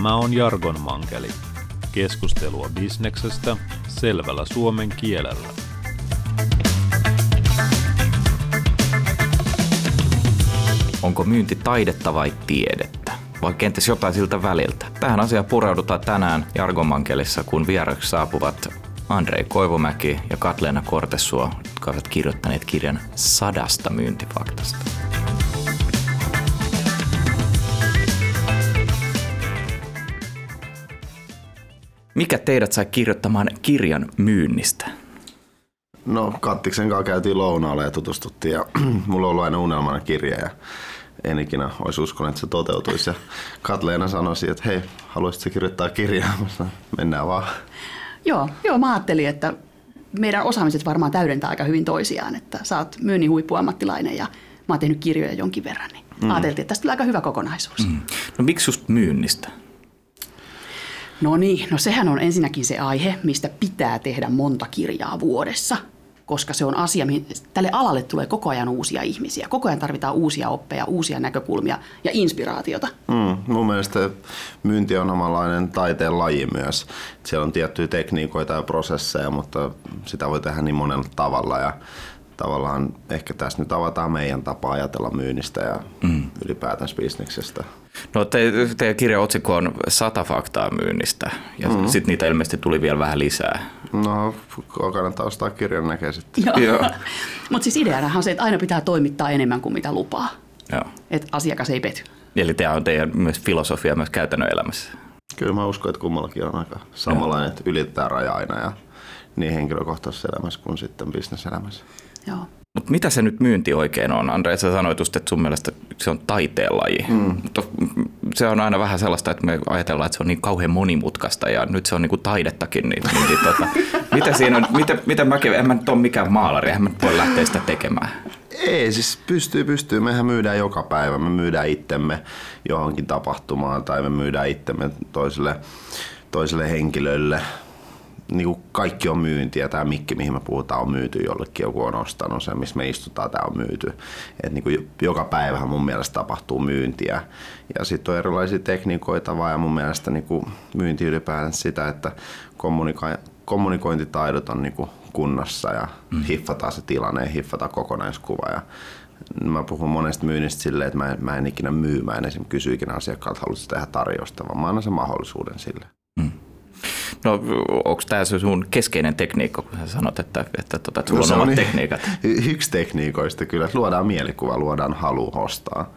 Tämä on Jargon Mankeli. Keskustelua bisneksestä selvällä suomen kielellä. Onko myynti taidetta vai tiedettä? Vai kenties jotain siltä väliltä? Tähän asiaan pureudutaan tänään Jargon Mankelissa, kun vieraksi saapuvat Andrei Koivumäki ja Katleena Kortesuo, jotka ovat kirjoittaneet kirjan sadasta myyntifaktasta. Mikä teidät sai kirjoittamaan kirjan myynnistä? No Kattiksen kanssa käytiin lounaalle ja tutustuttiin ja mulla on ollut aina unelmana kirja ja en ikinä olisi uskonut, että se toteutuisi. Ja Katleena sanoi, että hei, haluaisitko kirjoittaa kirjaa? Sanoin, mennään vaan. Joo, joo, mä ajattelin, että meidän osaamiset varmaan täydentää aika hyvin toisiaan, että sä oot myynnin huippuammattilainen ja mä oon tehnyt kirjoja jonkin verran, niin mm. ajateltiin, että tästä tulee aika hyvä kokonaisuus. Mm. No miksi just myynnistä? No niin, no sehän on ensinnäkin se aihe, mistä pitää tehdä monta kirjaa vuodessa, koska se on asia, mihin tälle alalle tulee koko ajan uusia ihmisiä. Koko ajan tarvitaan uusia oppeja, uusia näkökulmia ja inspiraatiota. Mm, mun mielestä myynti on omanlainen taiteen laji myös. Siellä on tiettyjä tekniikoita ja prosesseja, mutta sitä voi tehdä niin monella tavalla. Ja tavallaan ehkä tässä nyt avataan meidän tapa ajatella myynnistä ja mm. ylipäätänsä bisneksestä. No te, teidän kirjan otsikko on sata faktaa myynnistä ja mm-hmm. sitten niitä ilmeisesti tuli vielä vähän lisää. No, kannattaa ostaa kirjan näkee sitten. Joo. Mutta siis ideanahan on se, että aina pitää toimittaa enemmän kuin mitä lupaa. Joo. Että asiakas ei pety. Eli tämä on teidän myös filosofia myös käytännön elämässä. Kyllä mä uskon, että kummallakin on aika samanlainen, että ylittää raja aina ja niin henkilökohtaisessa elämässä kuin sitten bisneselämässä. Joo. Mutta mitä se nyt myynti oikein on? Andre, sä sanoit just, että sun mielestä se on taiteenlaji. Mm. Mutta se on aina vähän sellaista, että me ajatellaan, että se on niin kauhean monimutkaista ja nyt se on niin kuin taidettakin. Niin, niin, niin tota, mitä siinä on, mitä, mitä mä, en mä nyt ole mikään maalari, eihän mä voi lähteä sitä tekemään. Ei, siis pystyy, pystyy. Mehän myydään joka päivä. Me myydään itsemme johonkin tapahtumaan tai me myydään itsemme toiselle, toiselle henkilölle niin kuin kaikki on myyntiä. Tämä mikki, mihin me puhutaan, on myyty jollekin. Joku on ostanut sen, missä me istutaan, tämä on myyty. Et niin kuin joka päivähän mun mielestä tapahtuu myyntiä. Ja sitten on erilaisia tekniikoita vaan ja mun mielestä niin kuin myynti ylipäätään sitä, että kommunika- kommunikointitaidot on niin kuin kunnossa ja mm. hiffataan se tilanne ja hiffataan kokonaiskuva. Ja mä puhun monesta myynnistä silleen, että mä en, mä en ikinä myy. Mä en esimerkiksi kysy ikinä asiakkaalta, haluaisi tehdä tarjosta, vaan mä annan sen mahdollisuuden sille. No onko tämä se sun keskeinen tekniikka, kun sä sanot, että, että, tota, että sulla no, on omat tekniikat? Yksi tekniikoista kyllä, että luodaan mielikuva, luodaan halu ostaa.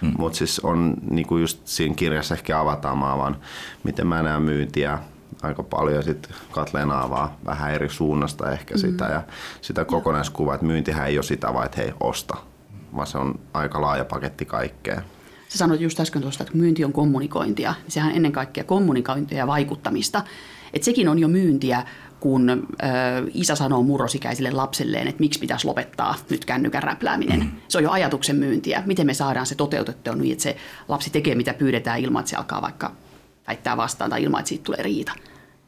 Hmm. Mutta siis on niin kuin just siinä kirjassa ehkä avataan vaan, miten mä näen myyntiä aika paljon. Sitten Katleena avaa vähän eri suunnasta ehkä hmm. sitä ja sitä kokonaiskuvaa, että myyntihän ei ole sitä vaan, että hei osta, vaan se on aika laaja paketti kaikkea. Sä sanoit just äsken tuosta, että myynti on kommunikointia. Sehän on ennen kaikkea kommunikointia ja vaikuttamista. Et sekin on jo myyntiä, kun ö, isä sanoo murrosikäiselle lapselleen, että miksi pitäisi lopettaa nyt kännykän räplääminen. Mm. Se on jo ajatuksen myyntiä. Miten me saadaan se toteutettua niin, että se lapsi tekee mitä pyydetään ilman, että se alkaa vaikka väittää vastaan tai ilman, että siitä tulee riita.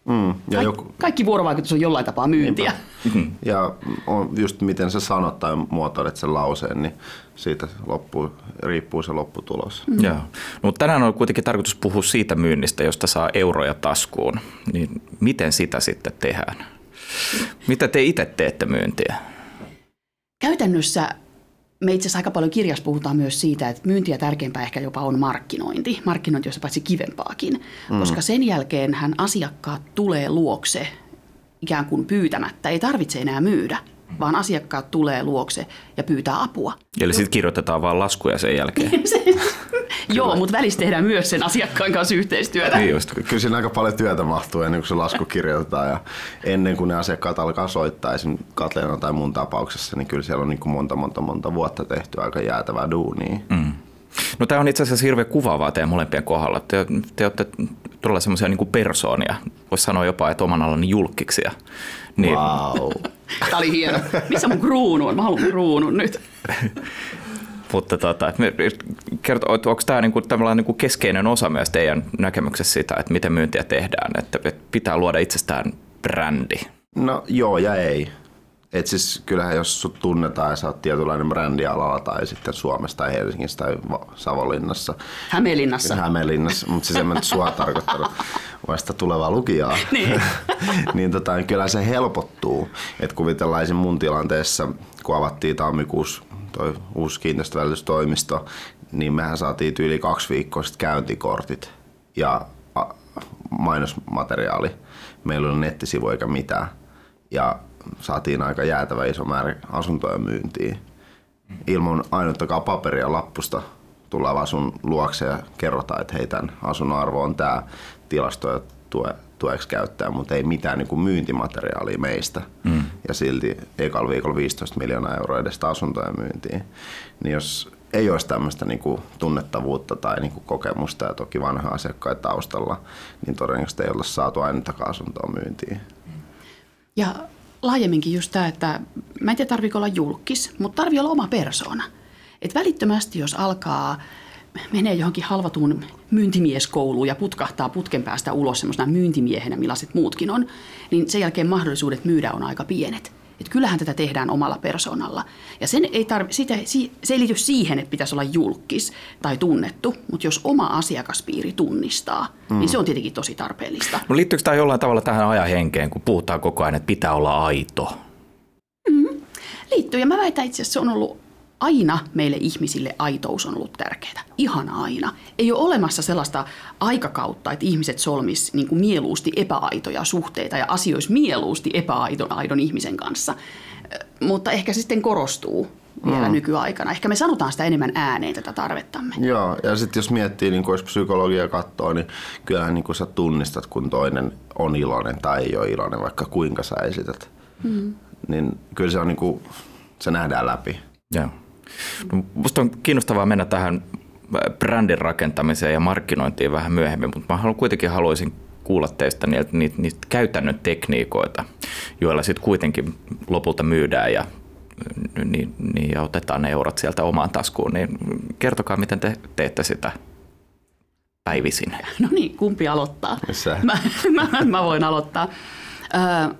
Mm, ja Kaik- joku... Kaikki vuorovaikutus on jollain tapaa myyntiä. Mm-hmm. Ja on just miten sä sanot tai muotoilet sen lauseen, niin siitä loppuu, riippuu se lopputulos. Mm. Joo. No, mutta tänään on kuitenkin tarkoitus puhua siitä myynnistä, josta saa euroja taskuun. Niin miten sitä sitten tehdään? Mitä te itse teette myyntiä? Käytännössä me itse asiassa aika paljon kirjassa puhutaan myös siitä, että myyntiä tärkeämpää ehkä jopa on markkinointi. Markkinointi on paitsi kivempaakin, mm. koska sen jälkeen hän asiakkaat tulee luokse ikään kuin pyytämättä. Ei tarvitse enää myydä, vaan asiakkaat tulee luokse ja pyytää apua. Eli sitten kirjoitetaan vaan laskuja sen jälkeen. Joo, mutta välissä tehdään myös sen asiakkaan kanssa yhteistyötä. Niin just. Kyllä siinä aika paljon työtä mahtuu ennen kuin se lasku kirjoitetaan ja ennen kuin ne asiakkaat alkaa soittaa, esimerkiksi Katleena tai mun tapauksessa, niin kyllä siellä on niin kuin monta, monta, monta vuotta tehty aika jäätävää duunia. Mm. No tämä on itse asiassa hirveän kuvaavaa teidän molempien kohdalla. Te, te olette todella semmoisia niin persoonia, voisi sanoa jopa, että oman alani julkkiksia. Niin. Wow. Tämä oli hieno. Missä mun kruunu on? Mä haluan kruunun nyt. Mutta tota, kertoo, että onko tämä niinku, niinku keskeinen osa myös teidän näkemyksessä sitä, että miten myyntiä tehdään, että pitää luoda itsestään brändi? No joo ja ei. Et siis kyllähän jos sut tunnetaan ja sä oot tietynlainen brändialalla tai sitten Suomessa tai Helsingissä tai Savonlinnassa. Hämeenlinnassa. Hämeenlinnassa, mutta siis en mä nyt sua tarkoittanut vasta tulevaa lukijaa. Niin. niin tota, kyllä se helpottuu. Että kuvitellaan mun tilanteessa, kun avattiin tammikuussa toi uusi kiinteistövälitystoimisto, niin mehän saatiin yli kaksi viikkoa sitten käyntikortit ja mainosmateriaali. Meillä oli nettisivu eikä mitään. Ja saatiin aika jäätävä iso määrä asuntoja myyntiin. Ilman ainuttakaan paperia lappusta tullaan vaan sun luokse ja kerrotaan, että hei, tämän asunnon arvo on tämä tilasto ja tue, tueksi käyttää, mutta ei mitään niin kuin myyntimateriaalia meistä. Mm. Ja silti ekalla viikolla 15 miljoonaa euroa edestä asuntoja myyntiin. Niin jos ei olisi tämmöistä niin kuin tunnettavuutta tai niin kuin kokemusta ja toki vanha asiakkaita taustalla, niin todennäköisesti ei olla saatu ainuttakaan asuntoa myyntiin. Ja laajemminkin just tämä, että mä en tiedä tarviiko olla julkis, mutta tarvii olla oma persoona. Et välittömästi, jos alkaa menee johonkin halvatuun myyntimieskouluun ja putkahtaa putken päästä ulos semmoisena myyntimiehenä, millaiset muutkin on, niin sen jälkeen mahdollisuudet myydä on aika pienet. Et kyllähän tätä tehdään omalla persoonalla. Ja sen ei tarvi, sitä, se ei liity siihen, että pitäisi olla julkis tai tunnettu, mutta jos oma asiakaspiiri tunnistaa, mm. niin se on tietenkin tosi tarpeellista. No liittyykö tämä jollain tavalla tähän ajan henkeen, kun puhutaan koko ajan, että pitää olla aito? Mm, liittyy, ja mä väitän itse asiassa se on ollut aina meille ihmisille aitous on ollut tärkeää. Ihan aina. Ei ole olemassa sellaista aikakautta, että ihmiset solmis niin kuin mieluusti epäaitoja suhteita ja asiois mieluusti epäaidon aidon ihmisen kanssa. Mutta ehkä se sitten korostuu vielä mm. nykyaikana. Ehkä me sanotaan sitä enemmän ääneen tätä tarvettamme. Joo, ja sitten jos miettii, niin jos psykologia katsoo, niin kyllähän niin sä tunnistat, kun toinen on iloinen tai ei ole iloinen, vaikka kuinka sä esität. Mm. Niin kyllä se on niin kuin, se nähdään läpi. Joo. No, musta on kiinnostavaa mennä tähän brändin rakentamiseen ja markkinointiin vähän myöhemmin, mutta mä haluan, kuitenkin haluaisin kuulla teistä niitä, niitä, niitä käytännön tekniikoita, joilla sitten kuitenkin lopulta myydään ja, niin, niin, ja otetaan ne eurot sieltä omaan taskuun. Niin kertokaa, miten te teette sitä päivisin. No niin, kumpi aloittaa? Mä, mä, mä voin aloittaa. Ö,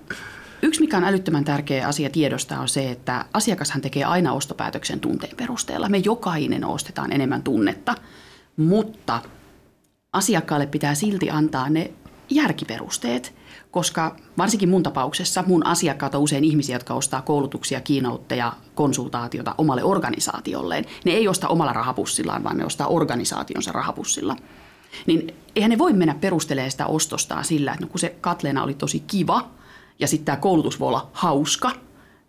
Yksi, mikä on älyttömän tärkeä asia tiedostaa, on se, että asiakashan tekee aina ostopäätöksen tunteen perusteella. Me jokainen ostetaan enemmän tunnetta, mutta asiakkaalle pitää silti antaa ne järkiperusteet, koska varsinkin mun tapauksessa mun asiakkaat on usein ihmisiä, jotka ostaa koulutuksia, kiinoutteja, konsultaatiota omalle organisaatiolleen. Ne ei osta omalla rahapussillaan, vaan ne ostaa organisaationsa rahapussilla. Niin eihän ne voi mennä perustelemaan sitä ostostaan sillä, että no kun se Katleena oli tosi kiva – ja sitten tämä koulutus voi olla hauska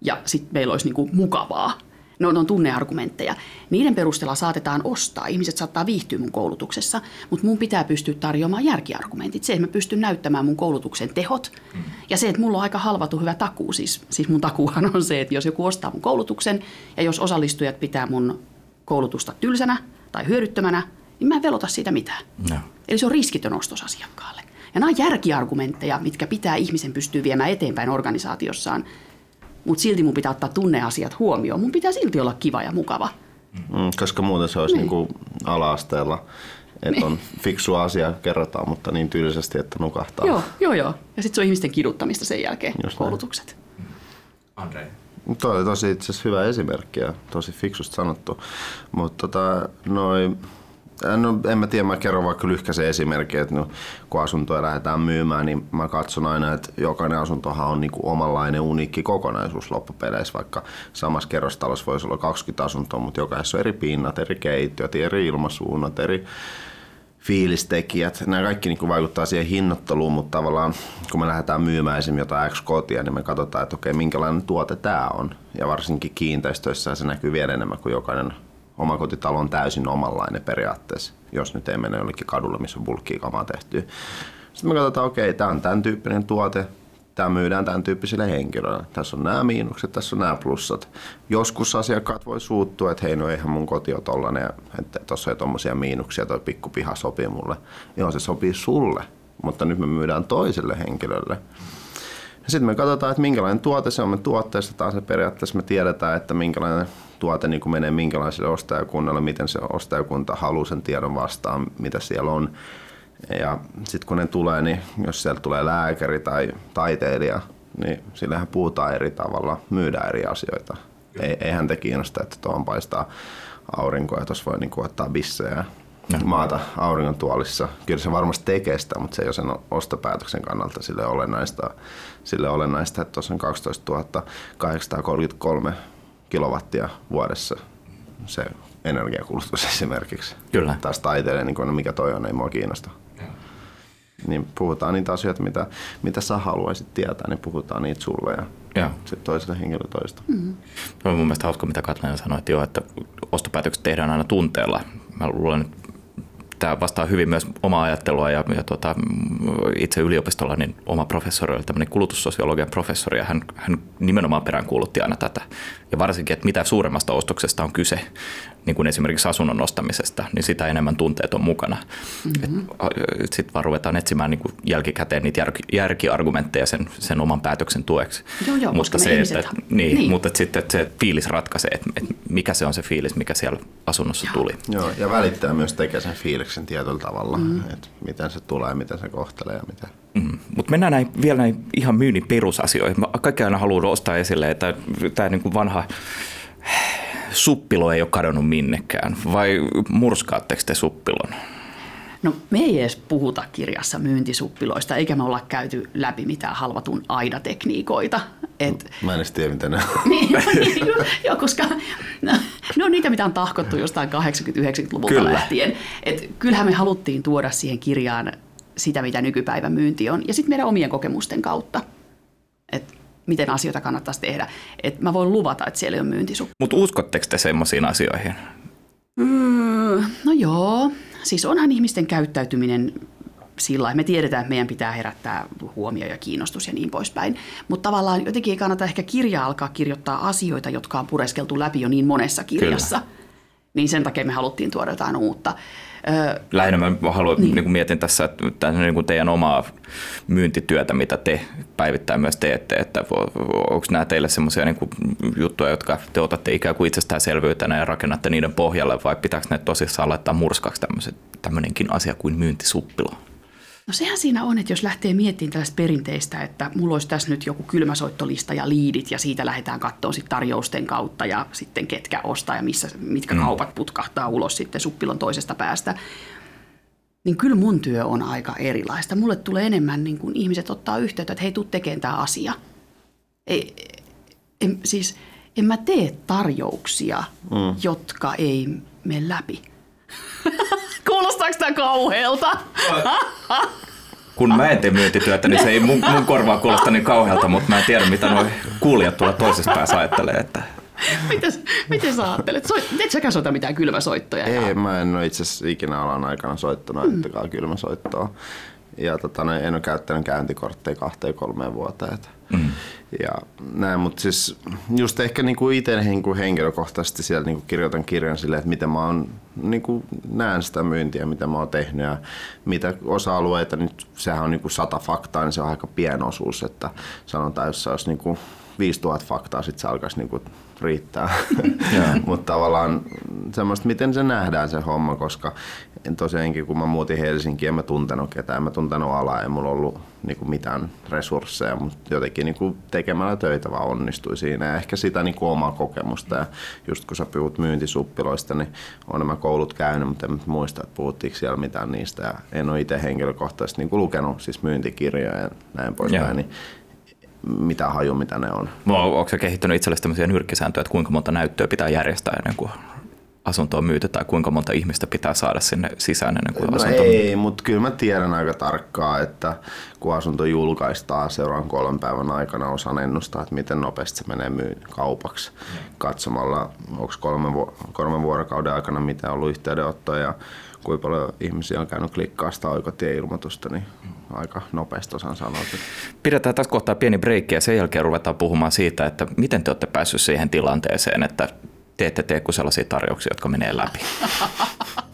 ja sitten meillä olisi niinku mukavaa. Ne on, ne on tunneargumentteja. Niiden perusteella saatetaan ostaa. Ihmiset saattaa viihtyä mun koulutuksessa, mutta mun pitää pystyä tarjoamaan järkiargumentit. Se, että mä pystyn näyttämään mun koulutuksen tehot mm. ja se, että mulla on aika halvatu hyvä takuu. Siis, siis mun takuuhan on se, että jos joku ostaa mun koulutuksen ja jos osallistujat pitää mun koulutusta tylsänä tai hyödyttömänä, niin mä en velota siitä mitään. No. Eli se on riskitön ostos asiakkaalle. Ja nämä on järkiargumentteja, mitkä pitää ihmisen pystyä viemään eteenpäin organisaatiossaan. Mutta silti mun pitää ottaa tunneasiat huomioon. Mun pitää silti olla kiva ja mukava. Mm, koska muuten se olisi niin. niin ala-asteella, että niin. on fiksu asia, kerrotaan, mutta niin tyylisesti, että nukahtaa. Joo, joo, joo. Ja sitten se on ihmisten kiduttamista sen jälkeen, Just koulutukset. Andre. Tuo oli tosi itse hyvä esimerkki ja tosi fiksusti sanottu. Mutta tota, noin No en mä tiedä, mä kerron vaikka lyhkäisen esimerkin, että no, kun asuntoja lähdetään myymään, niin mä katson aina, että jokainen asuntohan on niinku omanlainen uniikki kokonaisuus loppupeleissä, vaikka samassa kerrostalossa voisi olla 20 asuntoa, mutta jokaisessa on eri pinnat, eri keittiöt, eri ilmasuunnat, eri fiilistekijät. Nämä kaikki niin vaikuttaa siihen hinnoitteluun, mutta tavallaan kun me lähdetään myymään esimerkiksi jotain X-kotia, niin me katsotaan, että okei, minkälainen tuote tämä on. Ja varsinkin kiinteistöissä se näkyy vielä enemmän kuin jokainen omakotitalo on täysin omanlainen periaatteessa, jos nyt ei mene jollekin kadulle, missä on kamaa tehty. Sitten me katsotaan, okei, okay, tämä on tämän tyyppinen tuote, tämä myydään tämän tyyppisille henkilöille. Tässä on nämä miinukset, tässä on nämä plussat. Joskus asiakkaat voi suuttua, että hei, no eihän mun koti ole tollanen, että tuossa ei tuommoisia miinuksia, toi pikkupiha sopii mulle. Joo, se sopii sulle, mutta nyt me myydään toiselle henkilölle. Sitten me katsotaan, että minkälainen tuote se on. Me tuotteesta se periaatteessa me tiedetään, että minkälainen tuote niin menee minkälaiselle ostajakunnalle, miten se ostajakunta haluaa sen tiedon vastaan, mitä siellä on. Ja sitten kun ne tulee, niin jos sieltä tulee lääkäri tai taiteilija, niin sillähän puhutaan eri tavalla, myydään eri asioita. Ei, eihän te kiinnosta, että tuohon paistaa aurinkoa ja tuossa voi niinku ottaa bissejä ja maata auringon tuolissa. Kyllä se varmasti tekee sitä, mutta se ei ole sen ostopäätöksen kannalta sille olennaista, sille olennaista että tuossa on 12 833 kilowattia vuodessa se energiakulutus esimerkiksi. Kyllä. Taas taiteilijan, niin no mikä toi on, ei mua kiinnosta. Niin puhutaan niitä asioita, mitä, mitä sä haluaisit tietää, niin puhutaan niitä sulle ja Joo. sitten toiselle henkilölle toista. Mm-hmm. On mun mielestä hauska, mitä Katleena sanoi, että, joo, että ostopäätökset tehdään aina tunteella. Mä luulen, että tämä vastaa hyvin myös omaa ajattelua ja, ja tota, itse yliopistolla niin oma professori oli tämmöinen kulutussosiologian professori ja hän, hän nimenomaan peräänkuulutti aina tätä. Ja varsinkin, että mitä suuremmasta ostoksesta on kyse, niin kuin esimerkiksi asunnon ostamisesta, niin sitä enemmän tunteet on mukana. Mm-hmm. Sitten vaan ruvetaan etsimään niin kuin jälkikäteen niitä jär, järkiargumentteja sen, sen oman päätöksen tueksi. Joo, joo, mutta se, että, niin, niin. mutta sitten että se fiilis ratkaisee, että, että mikä se on se fiilis, mikä siellä asunnossa joo. tuli. Joo, ja välittää myös tekee sen fiiliksen tietyllä tavalla, mm. että miten se tulee, miten se kohtelee ja miten. Mm. Mutta mennään näin, vielä näin ihan myynnin perusasioihin. Mä kaikki aina haluan ostaa esille, että tämä niin vanha suppilo ei ole kadonnut minnekään, vai murskaatteko te suppilon? No me ei edes puhuta kirjassa myyntisuppiloista, eikä me olla käyty läpi mitään halvatun aidatekniikoita. Et, Mä en edes tiedä, mitä ne on. niin, niin, joo, koska no, ne on niitä, mitä on tahkottu jostain 80-90-luvulta Kyllä. lähtien. Et kyllähän me haluttiin tuoda siihen kirjaan sitä, mitä nykypäivän myynti on, ja sitten meidän omien kokemusten kautta. Et miten asioita kannattaisi tehdä. Et mä voin luvata, että siellä ei ole myyntisuppi. Mutta uskotteko te semmoisiin asioihin? Mm, no joo. Siis onhan ihmisten käyttäytyminen sillä me tiedetään, että meidän pitää herättää huomio ja kiinnostus ja niin poispäin. Mutta tavallaan jotenkin ei kannata ehkä kirjaa alkaa kirjoittaa asioita, jotka on pureskeltu läpi jo niin monessa kirjassa. Kyllä. Niin sen takia me haluttiin tuoda jotain uutta. Lähinnä mä haluan, niin. Niin mietin tässä että niin kuin teidän omaa myyntityötä, mitä te päivittäin myös teette, että onko nämä teille semmoisia niin juttuja, jotka te otatte ikään kuin itsestäänselvyytenä ja rakennatte niiden pohjalle, vai pitääkö ne tosissaan laittaa murskaksi tämmöinenkin asia kuin myyntisuppilo? No sehän siinä on, että jos lähtee miettimään tällaista perinteistä, että mulla olisi tässä nyt joku kylmäsoittolista ja liidit ja siitä lähdetään katsomaan sitten tarjousten kautta ja sitten ketkä ostaa ja missä, mitkä mm. kaupat putkahtaa ulos sitten suppilon toisesta päästä. Niin kyllä mun työ on aika erilaista. Mulle tulee enemmän niin kuin ihmiset ottaa yhteyttä, että hei, tuu tekemään tämä asia. Ei, en, siis en mä tee tarjouksia, mm. jotka ei mene läpi. Kuulostaako tämä kauhealta? Kun mä en tee myyntityötä, niin se ei mun, mun korvaan kuulosta niin kauhealta, mutta mä en tiedä, mitä nuo kuulijat tuolla toisessa päässä ajattelee. Että... Mites, miten sä ajattelet? Soit, et säkään soita mitään kylmäsoittoja? Ei, ja... mä en ole itse asiassa ikinä alan aikana soittanut mm. kylmäsoittoa. Ja tota, en ole käyttänyt käyntikortteja kahteen kolmeen vuoteen. Mm. Ja näin, mutta siis just ehkä niinku itse niinku henkilökohtaisesti siellä niinku kirjoitan kirjan silleen, että miten mä oon, niinku näen sitä myyntiä, mitä mä oon tehnyt ja mitä osa-alueita, nyt sehän on niinku sata faktaa, niin se on aika pieni osuus, että sanotaan, jos se olisi niinku 5000 faktaa, sitten se alkaisi niinku riittää. Mutta tavallaan semmoista, miten se nähdään se homma, koska tosiaankin kun mä muutin Helsinkiin, en mä tuntenut ketään, en mä tuntenut alaa, ei mulla ollut niinku mitään resursseja, mutta jotenkin niinku tekemällä töitä vaan onnistui siinä ja ehkä sitä niinku omaa kokemusta. Ja just kun sä puhut myyntisuppiloista, niin on nämä koulut käynyt, mutta en muista, että puhuttiinko siellä mitään niistä. Ja en ole itse henkilökohtaisesti niinku lukenut siis myyntikirjoja ja näin poispäin. Niin mitä haju, mitä ne on. Onko se kehittänyt itsellesi tämmöisiä nyrkkisääntöjä, että kuinka monta näyttöä pitää järjestää ennen kuin asunto on myyty tai kuinka monta ihmistä pitää saada sinne sisään ennen kuin no asunto ei, mutta kyllä mä tiedän aika tarkkaa, että kun asunto julkaistaan seuraavan kolmen päivän aikana, osaan ennustaa, että miten nopeasti se menee myy kaupaksi katsomalla, onko kolmen, vu- kolmen vuorokauden aikana mitä on ollut yhteydenottoja ja kuinka paljon ihmisiä on käynyt klikkaa sitä oikotie-ilmoitusta, niin aika nopeasti osaan sanoa. Pidetään tässä kohtaa pieni breikki ja sen jälkeen ruvetaan puhumaan siitä, että miten te olette päässeet siihen tilanteeseen, että te ette tee kuin sellaisia tarjouksia, jotka menee läpi.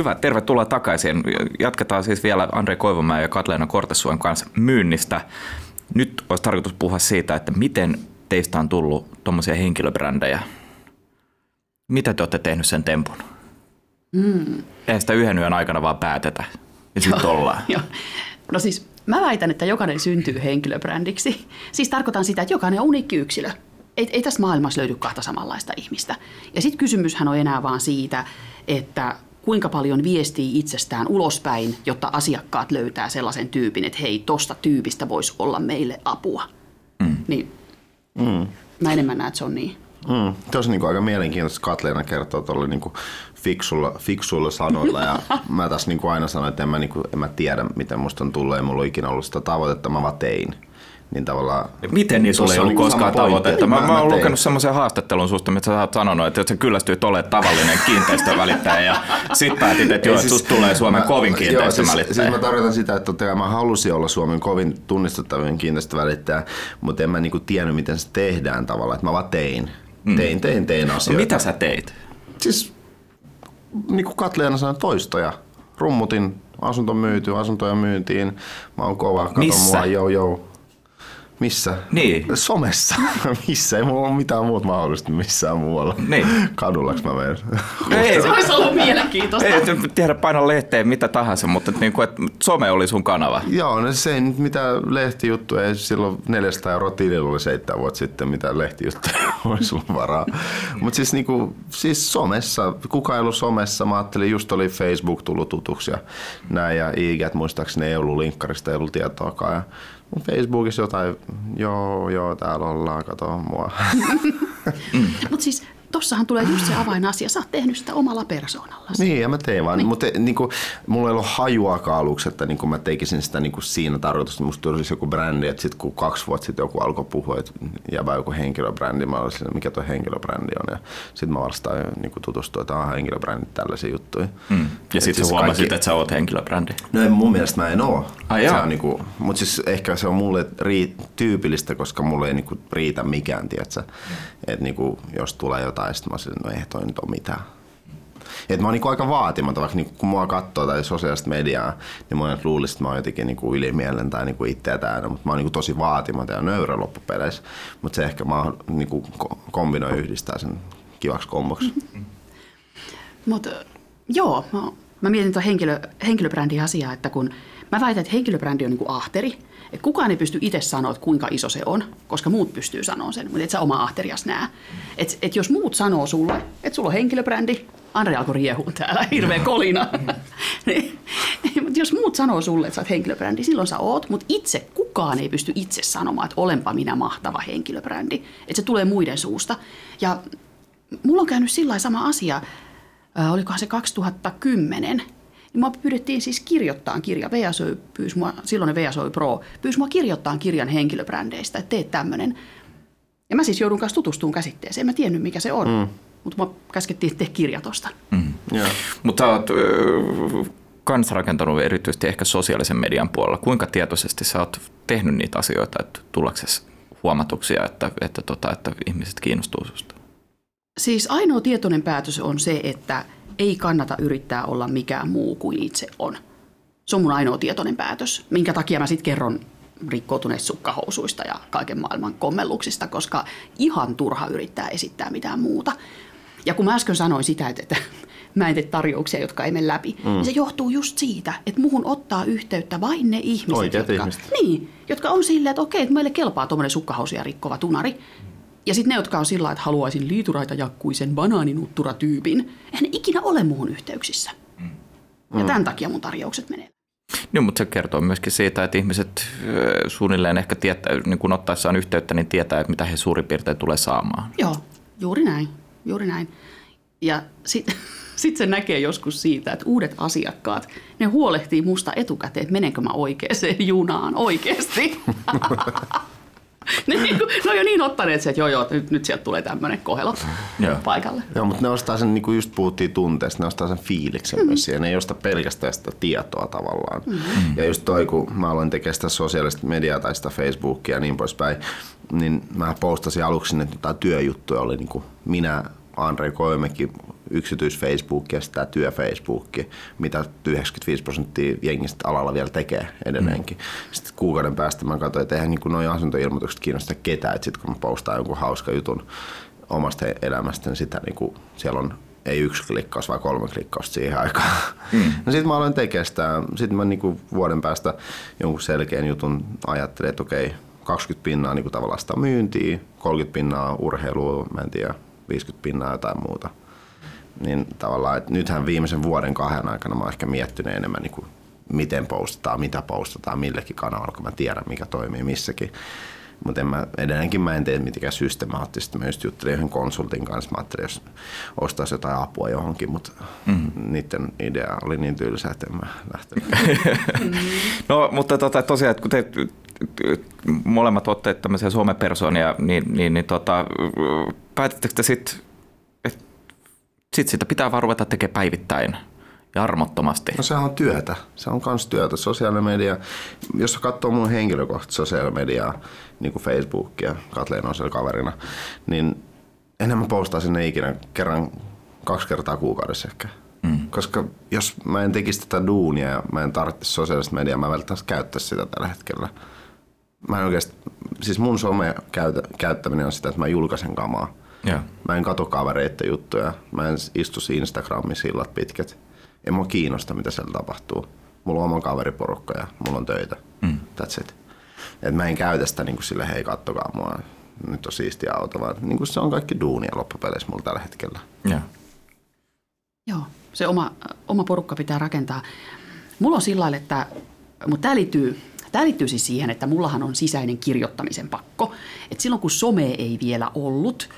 Hyvä, tervetuloa takaisin. Jatketaan siis vielä Andre Koivumäen ja Katleena Kortesuon kanssa myynnistä. Nyt olisi tarkoitus puhua siitä, että miten teistä on tullut tuommoisia henkilöbrändejä. Mitä te olette tehnyt sen tempun? Mm. Eihän sitä yhden yön aikana vaan päätetä ja sitten ollaan. Joo. No siis mä väitän, että jokainen syntyy henkilöbrändiksi. Siis tarkoitan sitä, että jokainen on uniikki yksilö. Ei, ei tässä maailmassa löydy kahta samanlaista ihmistä. Ja sitten kysymyshän on enää vaan siitä, että kuinka paljon viestii itsestään ulospäin, jotta asiakkaat löytää sellaisen tyypin, että hei, tosta tyypistä voisi olla meille apua. Mm. Niin mm. mä enemmän näen, että se on niin. Mm. Tosi niin aika mielenkiintoista Katleena kertoo tuolla niin fiksulla, fiksuilla sanoilla ja mä tässä niin aina sanoin, että en mä, niin kuin, en mä tiedä miten musta on tullut, ei mulla ole ikinä ollut sitä tavoitetta, mä vaan tein niin tavallaan... Miten niin sulla ei ollut koskaan tavoitetta? Mä, mä, mä oon lukenut semmoisen haastattelun susta, mitä sä oot sanonut, että sä kyllästyit olemaan tavallinen kiinteistövälittäjä ja sit päätit, että joo, siis, susta tulee Suomen mä, kovin kiinteistövälittäjä. Siis, siis mä tarkoitan sitä, että totta kai mä halusin olla Suomen kovin tunnistettavien kiinteistövälittäjä, mutta en mä niinku tiennyt, miten se tehdään tavallaan, että mä vaan tein. Mm. Tein, tein, tein no asioita. No, mitä sä teit? Siis, niin kuin Katleena sanoi, toistoja. Rummutin, asunto myyty, asuntoja myyntiin. Mä oon kova, kato Missä? mua, joo joo. Missä? Niin. Somessa. Missä? Ei mulla ole mitään muuta mahdollista missään muualla. Niin. Kadullaks mä menen? Ei, se olisi ollut mielenkiintoista. Ei tiedä paina lehteen mitä tahansa, mutta niin kuin, että some oli sun kanava. Joo, no se ei nyt mitään lehtijuttu, ei silloin 400 euroa tilillä oli seitsemän vuotta sitten, mitä lehtijuttu olisi ollut varaa. Mutta siis, niinku, siis somessa, kuka ei ollut somessa, mä ajattelin, just oli Facebook tullut tutuksi ja näin, ja IG, muistaakseni ei ollut linkkarista, ei ollut tietoakaan. Ja Facebookissa jotain, joo, joo, täällä ollaan, kato mua. mm. Mutta siis tossahan tulee just se avainasia. Sä oot tehnyt sitä omalla persoonalla. Niin, ja mä tein vaan. Niin. Mutta niin kuin, mulla ei ollut hajuakaan aluksi, että niin kuin mä tekisin sitä niin kuin siinä tarkoitusta. Musta tuli siis joku brändi, että sitten kun kaksi vuotta sitten joku alkoi puhua, että jäbä joku henkilöbrändi, mä olisin, mikä tuo henkilöbrändi on. Ja sitten mä vasta niin kuin tutustuin, että on henkilöbrändi, tällaisia juttuja. Mm. Ja sitten siis huomasit, kaikki... että sä oot henkilöbrändi. No mun mielestä mä en oo. Ai se on, niin kuin, mutta siis ehkä se on mulle rii, tyypillistä, koska mulle ei niin kuin, riitä mikään, tiedätkö? Että niin kuin, jos tulee jotain jotain, sitten mä olisin, no ei toi nyt ole mitään. Et mä oon niinku aika vaatimaton, vaikka niinku, kun mua katsoo tai sosiaalista mediaa, niin monet luulisi, että mä oon jotenkin niinku ylimielen tai niinku itseä täynnä, mutta mä oon niinku tosi vaatimaton ja nöyrä loppupeleissä. Mutta se ehkä mä niinku kombinoi yhdistää sen kivaksi komboksi. Mutta joo, mä, mä mietin tuon henkilö, henkilöbrändin asiaa, että kun mä väitän, että henkilöbrändi on niinku ahteri, et kukaan ei pysty itse sanoa, että kuinka iso se on, koska muut pystyy sanoa sen, mutta et sä oma ahterias näe. Et, et jos muut sanoo sulle, että sulla on henkilöbrändi, Andre alkoi riehua täällä, hirveä kolina. niin, mutta jos muut sanoo sulle, että sä oot henkilöbrändi, silloin sä oot, mutta itse kukaan ei pysty itse sanomaan, että olenpa minä mahtava henkilöbrändi. Että se tulee muiden suusta. Ja mulla on käynyt sillä sama asia, äh, olikohan se 2010, niin mua pyydettiin siis kirjoittaa kirja. VSO pyysi mua, silloin VSO Pro, pyysi mua kirjoittaa kirjan henkilöbrändeistä, että teet tämmöinen. Ja mä siis joudun kanssa tutustumaan käsitteeseen. En mä tiennyt, mikä se on. Mm. Mutta mua käskettiin tehdä kirja tosta. Mm. Yeah. Mutta sä oot äh, kans rakentanut erityisesti ehkä sosiaalisen median puolella. Kuinka tietoisesti sä oot tehnyt niitä asioita, että tullaksesi huomatuksia, että, että, tota, että ihmiset kiinnostuu susta? Siis ainoa tietoinen päätös on se, että – ei kannata yrittää olla mikään muu kuin itse on. Se on mun ainoa tietoinen päätös, minkä takia mä sitten kerron rikkoutuneista sukkahousuista ja kaiken maailman kommelluksista, koska ihan turha yrittää esittää mitään muuta. Ja kun mä äsken sanoin sitä, että, että mä en tee tarjouksia, jotka ei mene läpi, mm. niin se johtuu just siitä, että muhun ottaa yhteyttä vain ne ihmiset, jotka, ihmiset. Niin, jotka on silleen, että okei, että meille kelpaa tuommoinen sukkahousuja rikkova tunari. Ja sitten ne, jotka on sillä että haluaisin liituraita jakkuisen banaaninuttura-tyypin, eihän ne ikinä ole muuhun yhteyksissä. Mm. Ja tämän takia mun tarjoukset menee. Niin, mutta se kertoo myöskin siitä, että ihmiset suunnilleen ehkä tietää, niin kun ottaessaan yhteyttä, niin tietää, että mitä he suurin piirtein tulee saamaan. Joo, juuri näin. Juuri näin. Ja sitten sit se näkee joskus siitä, että uudet asiakkaat, ne huolehtii musta etukäteen, että menenkö mä oikeaan junaan oikeasti. ne, niin kuin, ne on jo niin ottaneet se, että joo joo, nyt, nyt sieltä tulee tämmöinen kohelo joo. paikalle. Joo, mutta ne ostaa sen, niin kuin just puhuttiin tunteesta, ne ostaa sen fiiliksen mm-hmm. myös siihen. Ne ei osta pelkästään sitä tietoa tavallaan. Mm-hmm. Ja just toi, kun mä aloin tekemään sitä sosiaalista mediaa tai sitä Facebookia ja niin poispäin, niin mä postasin aluksi, että jotain työjuttuja oli niin kuin minä, Andre Koimekin, yksityis Facebook ja sitten työ Facebook, mitä 95 prosenttia jengistä alalla vielä tekee edelleenkin. Mm. Sitten kuukauden päästä mä katsoin, että eihän niin noin asuntoilmoitukset kiinnosta ketään, että sitten kun mä postaan jonkun hauska jutun omasta elämästä, niin sitä niin kuin, siellä on ei yksi klikkaus, vaan kolme klikkausta siihen aikaan. Mm. No sitten mä aloin tekemään sitä. Sitten mä niinku vuoden päästä jonkun selkeän jutun ajattelin, että okei, 20 pinnaa niinku tavallaan sitä myyntiä, 30 pinnaa urheilua, mä en tiedä, 50 pinnaa jotain muuta. Niin tavallaan, että nythän viimeisen vuoden kahden aikana mä oon ehkä miettinyt enemmän niinku, miten postataan, mitä postataan, millekin kanavalla, kun mä tiedän, mikä toimii missäkin. Mutta mä, edelleenkin mä en tee mitenkään systemaattisesti. Mä just juttelin yhden konsultin kanssa, mä ajattelin, jos ostaisi jotain apua johonkin, mutta mm-hmm. niiden idea oli niin tylsä, että en mä lähtenyt. no, mutta tota, tosiaan, että kun te molemmat olette tämmöisiä somepersoonia, niin, niin, niin tota, päätettekö te sitten, sit sitä pitää vaan ruveta tekemään päivittäin – ja armottomasti. No se on työtä. Se on myös työtä. Sosiaalinen media, jos katsoo mun henkilökohtaista sosiaalinen mediaa, niin kuin Facebookia, Katleen on siellä kaverina, niin enemmän postaa sinne ikinä kerran kaksi kertaa kuukaudessa ehkä. Mm. Koska jos mä en tekisi tätä duunia ja mä en tarvitsisi sosiaalista mediaa, mä välttämättä käyttäisi sitä tällä hetkellä. Mä en oikeasti, siis mun some käyttäminen on sitä, että mä julkaisen kamaa. Yeah. Mä en katso kavereiden juttuja. Mä en istu Instagramissa illat pitkät ei mua kiinnosta, mitä siellä tapahtuu. Mulla on oma kaveriporukka ja mulla on töitä. Mm. That's it. Et mä en käytä sitä niin kuin sille, hei kattokaa mua, nyt on siisti auto, vaan niin kuin se on kaikki duunia loppupeleissä mulla tällä hetkellä. Yeah. Joo, se oma, oma porukka pitää rakentaa. Mulla on sillä lailla, että, mutta tämä liittyy, tämä liittyy siis siihen, että mullahan on sisäinen kirjoittamisen pakko. Et silloin kun some ei vielä ollut,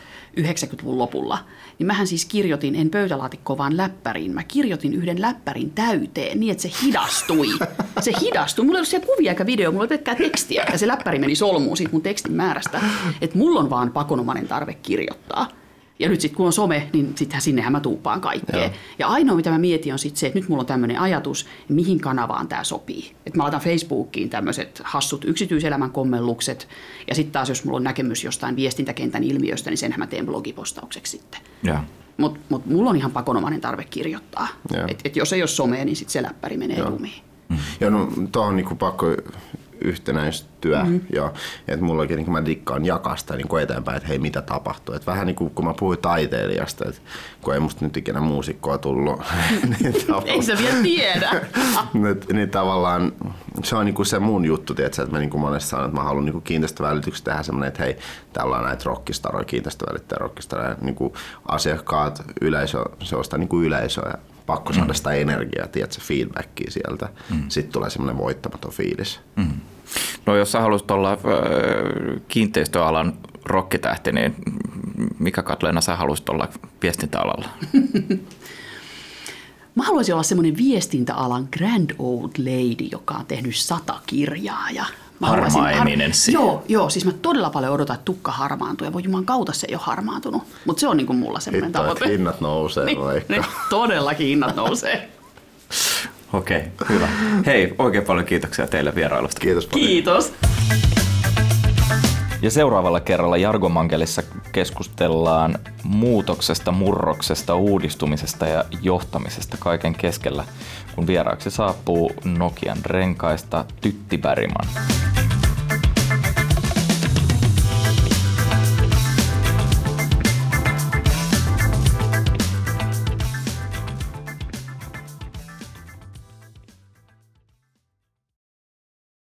90-luvun lopulla, niin mähän siis kirjoitin, en pöytälaatikkoon, vaan läppäriin. Mä kirjoitin yhden läppärin täyteen niin, että se hidastui. Se hidastui. Mulla ei ollut siellä kuvia eikä video, mulla oli pelkkää tekstiä. Ja se läppäri meni solmuun siitä mun tekstin määrästä. Että mulla on vaan pakonomainen tarve kirjoittaa. Ja nyt sitten kun on some, niin sittenhän sinnehän mä tuuppaan kaikkea. Joo. Ja ainoa mitä mä mietin on sitten se, että nyt mulla on tämmöinen ajatus, mihin kanavaan tämä sopii. Että mä laitan Facebookiin tämmöiset hassut yksityiselämän kommellukset. Ja sitten taas jos mulla on näkemys jostain viestintäkentän ilmiöstä, niin senhän mä teen blogipostaukseksi sitten. Mutta mut mulla on ihan pakonomainen tarve kirjoittaa. Että et jos ei ole somea, niin sitten se läppäri menee Joo. lumiin. Mm. Ja no, tuohon on niinku pakko yhtenäistyä. Mm-hmm. Ja, että mullakin niin mä dikkaan jakaa sitä niin eteenpäin, että hei mitä tapahtuu. Että vähän niin kuin kun mä puhuin taiteilijasta, että kun ei musta nyt ikinä muusikkoa tullut. niin ei se vielä tiedä. niin, niin tavallaan se on niin kuin se mun juttu, tiedätkö, että mä niin kuin monesti sanon, että mä haluan niin kiinteistövälityksestä tehdä semmoinen, että hei, täällä on näitä rockistaroja, kiinteistövälittäjä rockistaroja, niin kuin asiakkaat, yleisö, se on sitä niin kuin yleisöä pakko saada mm. sitä energiaa, tiedätkö, feedbackia sieltä. Mm. Sitten tulee semmoinen voittamaton fiilis. Mm. No jos sä haluaisit olla äh, kiinteistöalan rokkitähti, niin mikä Katleena sä haluaisit olla viestintäalalla? Mä haluaisin olla semmoinen viestintäalan grand old lady, joka on tehnyt sata kirjaa ja Harmaa eminenssi. Joo, joo, siis mä todella paljon odotan, että tukka harmaantuu ja voi juman kautta se ei ole harmaantunut. Mutta se on niin kuin mulla semmoinen tavoite. hinnat nousee niin, vaikka. Niin, todellakin hinnat nousee. Okei, okay, hyvä. Hei, oikein paljon kiitoksia teille vierailusta. Kiitos paljon. Kiitos. Ja seuraavalla kerralla Jargomankelissa keskustellaan muutoksesta, murroksesta, uudistumisesta ja johtamisesta kaiken keskellä, kun vieraaksi saapuu Nokian renkaista Tytti Bäriman.